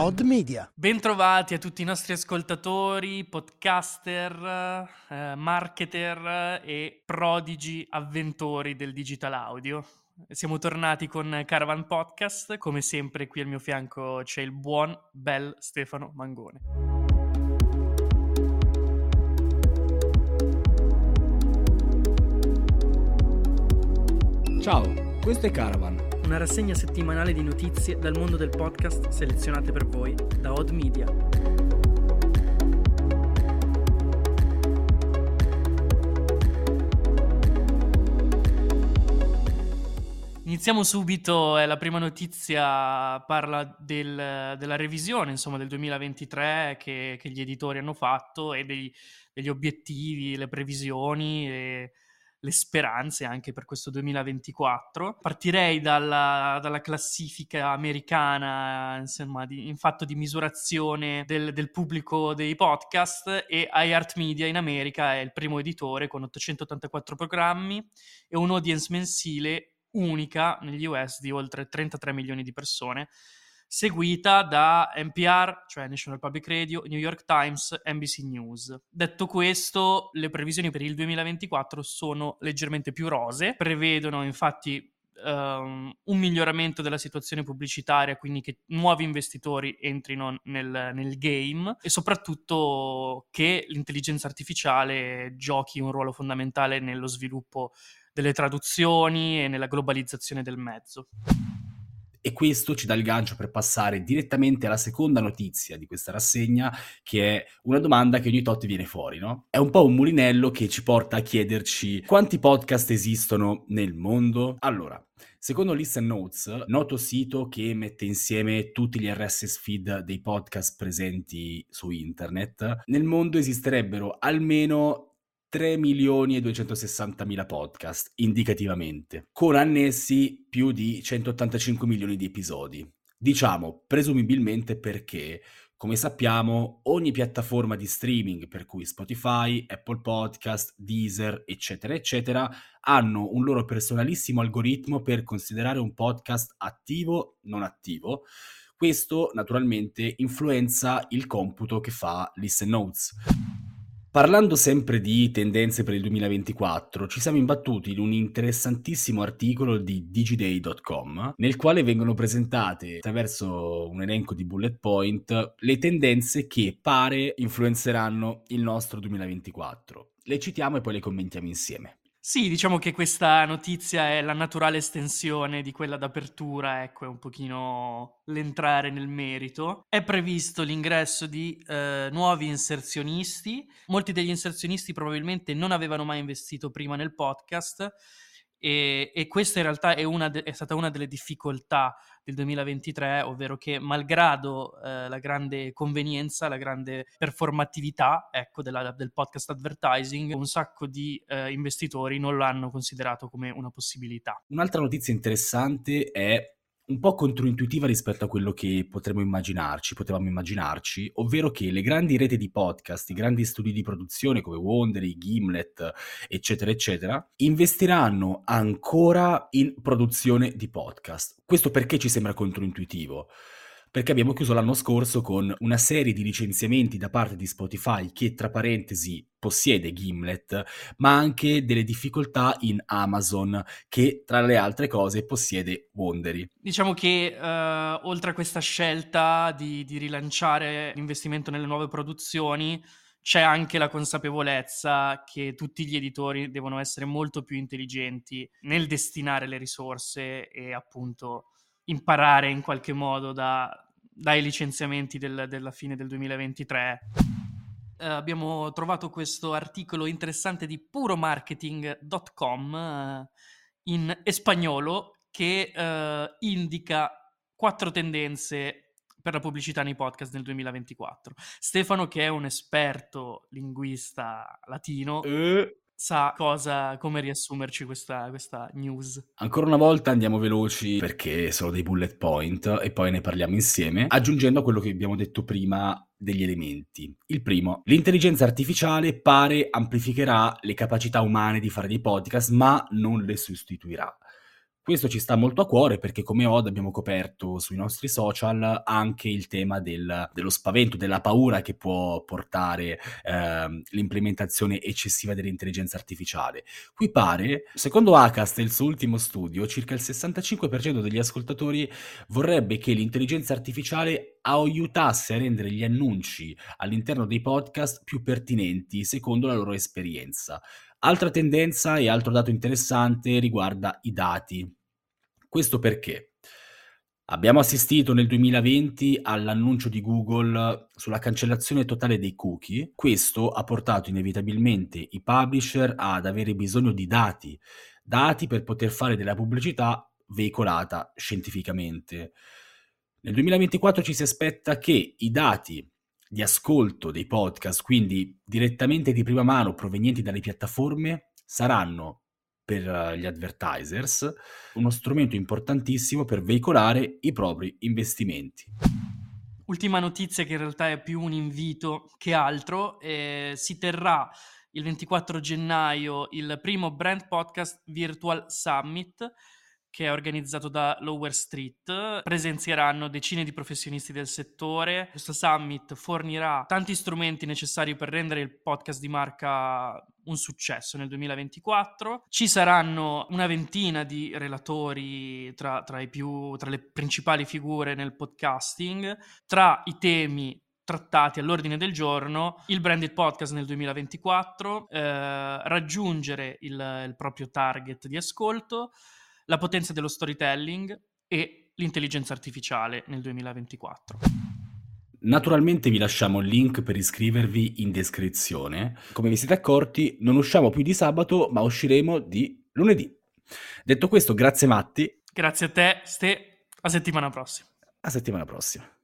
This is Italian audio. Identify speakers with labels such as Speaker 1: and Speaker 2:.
Speaker 1: Odd Media.
Speaker 2: Bentrovati a tutti i nostri ascoltatori, podcaster, eh, marketer e prodigi avventori del digital audio. Siamo tornati con Caravan Podcast, come sempre qui al mio fianco c'è il buon, bel Stefano Mangone.
Speaker 3: Ciao, questo è Caravan
Speaker 2: una rassegna settimanale di notizie dal mondo del podcast selezionate per voi da Odd Media. Iniziamo subito, eh, la prima notizia parla del, della revisione insomma, del 2023 che, che, gli editori hanno fatto e dei, degli obiettivi, le previsioni. E, le speranze anche per questo 2024. Partirei dalla, dalla classifica americana, insomma, di, in fatto di misurazione del, del, pubblico dei podcast e iHeartMedia in America è il primo editore con 884 programmi e un'audience mensile unica negli US di oltre 33 milioni di persone seguita da NPR, cioè National Public Radio, New York Times, NBC News. Detto questo, le previsioni per il 2024 sono leggermente più rose, prevedono infatti Um, un miglioramento della situazione pubblicitaria, quindi che nuovi investitori entrino nel, nel, game e soprattutto che l'intelligenza artificiale giochi un ruolo fondamentale nello sviluppo delle traduzioni e nella globalizzazione del mezzo.
Speaker 3: E questo ci dà il gancio per passare direttamente alla seconda notizia di questa rassegna, che è una domanda che ogni tot viene fuori, no? È un po' un mulinello che ci porta a chiederci quanti podcast esistono nel mondo? Allora, Secondo Listen Notes, noto sito che mette insieme tutti gli RSS feed dei podcast presenti su internet, nel mondo esisterebbero almeno 3 milioni e 260 mila podcast, indicativamente, con annessi più di 185 milioni di episodi. Diciamo, presumibilmente perché, come sappiamo, ogni piattaforma di streaming, per cui Spotify, Apple Podcast, Deezer, eccetera, eccetera, hanno un loro personalissimo algoritmo per considerare un podcast attivo, non attivo. Questo naturalmente influenza il computo che fa Listen Notes. Parlando sempre di tendenze per il 2024, ci siamo imbattuti in un interessantissimo articolo di digiday.com nel quale vengono presentate attraverso un elenco di bullet point le tendenze che pare influenzeranno il nostro 2024. Le citiamo e poi le commentiamo insieme.
Speaker 2: Sì, diciamo che questa notizia è la naturale estensione di quella d'apertura, ecco, è un pochino l'entrare nel merito. È previsto l'ingresso di eh, nuovi inserzionisti. Molti degli inserzionisti probabilmente non avevano mai investito prima nel podcast e, e questa in realtà è, de- è, stata una delle difficoltà del 2023, ovvero che malgrado eh, la grande convenienza, la grande performatività ecco, della, del podcast advertising, un sacco di eh, investitori non l'hanno considerato come una possibilità.
Speaker 3: Un'altra notizia interessante è un po' controintuitiva rispetto a quello che potremmo immaginarci, potevamo immaginarci, ovvero che le grandi reti di podcast, i grandi studi di produzione come Wondery, Gimlet, eccetera, eccetera, investiranno ancora in produzione di podcast. Questo perché ci sembra controintuitivo? Perché abbiamo chiuso l'anno scorso con una serie di licenziamenti da parte di Spotify che, tra parentesi, possiede Gimlet, ma anche delle difficoltà in Amazon che, tra le altre cose, possiede Wondery.
Speaker 2: Diciamo che uh, oltre a questa scelta di, di rilanciare l'investimento nelle nuove produzioni, c'è anche la consapevolezza che tutti gli editori devono essere molto più intelligenti nel destinare le risorse e appunto imparare in qualche modo da, dai licenziamenti del, della fine del 2023. Uh, eh, abbiamo trovato questo articolo interessante di puromarketing.com uh, in spagnolo che uh, indica quattro tendenze per la pubblicità nei podcast nel 2024. Stefano, che è un esperto linguista latino, eh sa cosa, come riassumerci questa, questa news.
Speaker 3: Ancora una volta andiamo veloci perché sono dei bullet point e poi ne parliamo insieme, aggiungendo a quello che abbiamo detto prima degli elementi. Il primo, l'intelligenza artificiale pare amplificherà le capacità umane di fare dei podcast, ma non le sostituirà. Questo ci sta molto a cuore perché come Od abbiamo coperto sui nostri social anche il tema del, dello spavento, della paura che può portare eh, l'implementazione eccessiva dell'intelligenza artificiale. Qui pare, secondo Acast e il suo ultimo studio, circa il 65% degli ascoltatori vorrebbe che l'intelligenza artificiale aiutasse a rendere gli annunci all'interno dei podcast più pertinenti secondo la loro esperienza. Altra tendenza e altro dato interessante riguarda i dati. Questo perché abbiamo assistito nel 2020 all'annuncio di Google sulla cancellazione totale dei cookie. Questo ha portato inevitabilmente i publisher ad avere bisogno di dati, dati per poter fare della pubblicità veicolata scientificamente. Nel 2024 ci si aspetta che i dati di ascolto dei podcast, quindi direttamente di prima mano provenienti dalle piattaforme, saranno per eh, gli advertisers uno strumento importantissimo per veicolare i propri investimenti.
Speaker 2: Ultima notizia che in realtà è più un invito che altro, eh, si terrà il 24 gennaio il primo Brand Podcast Virtual Summit che è organizzato da Lower Street. Presenzieranno decine di professionisti del settore. Questo summit fornirà tanti strumenti necessari per rendere il podcast di marca un successo nel 2024. Ci saranno una ventina di relatori tra, tra, più, tra le principali figure nel podcasting. Tra i temi trattati all'ordine del giorno, il branded podcast nel 2024, eh, raggiungere il, il proprio target di ascolto, la potenza dello storytelling e l'intelligenza artificiale nel 2024.
Speaker 3: Naturalmente vi lasciamo il link per iscrivervi in descrizione. Come vi siete accorti, non usciamo più di sabato, ma usciremo di lunedì. Detto questo, grazie Matti.
Speaker 2: Grazie a te, Ste. A settimana prossima.
Speaker 3: A settimana prossima.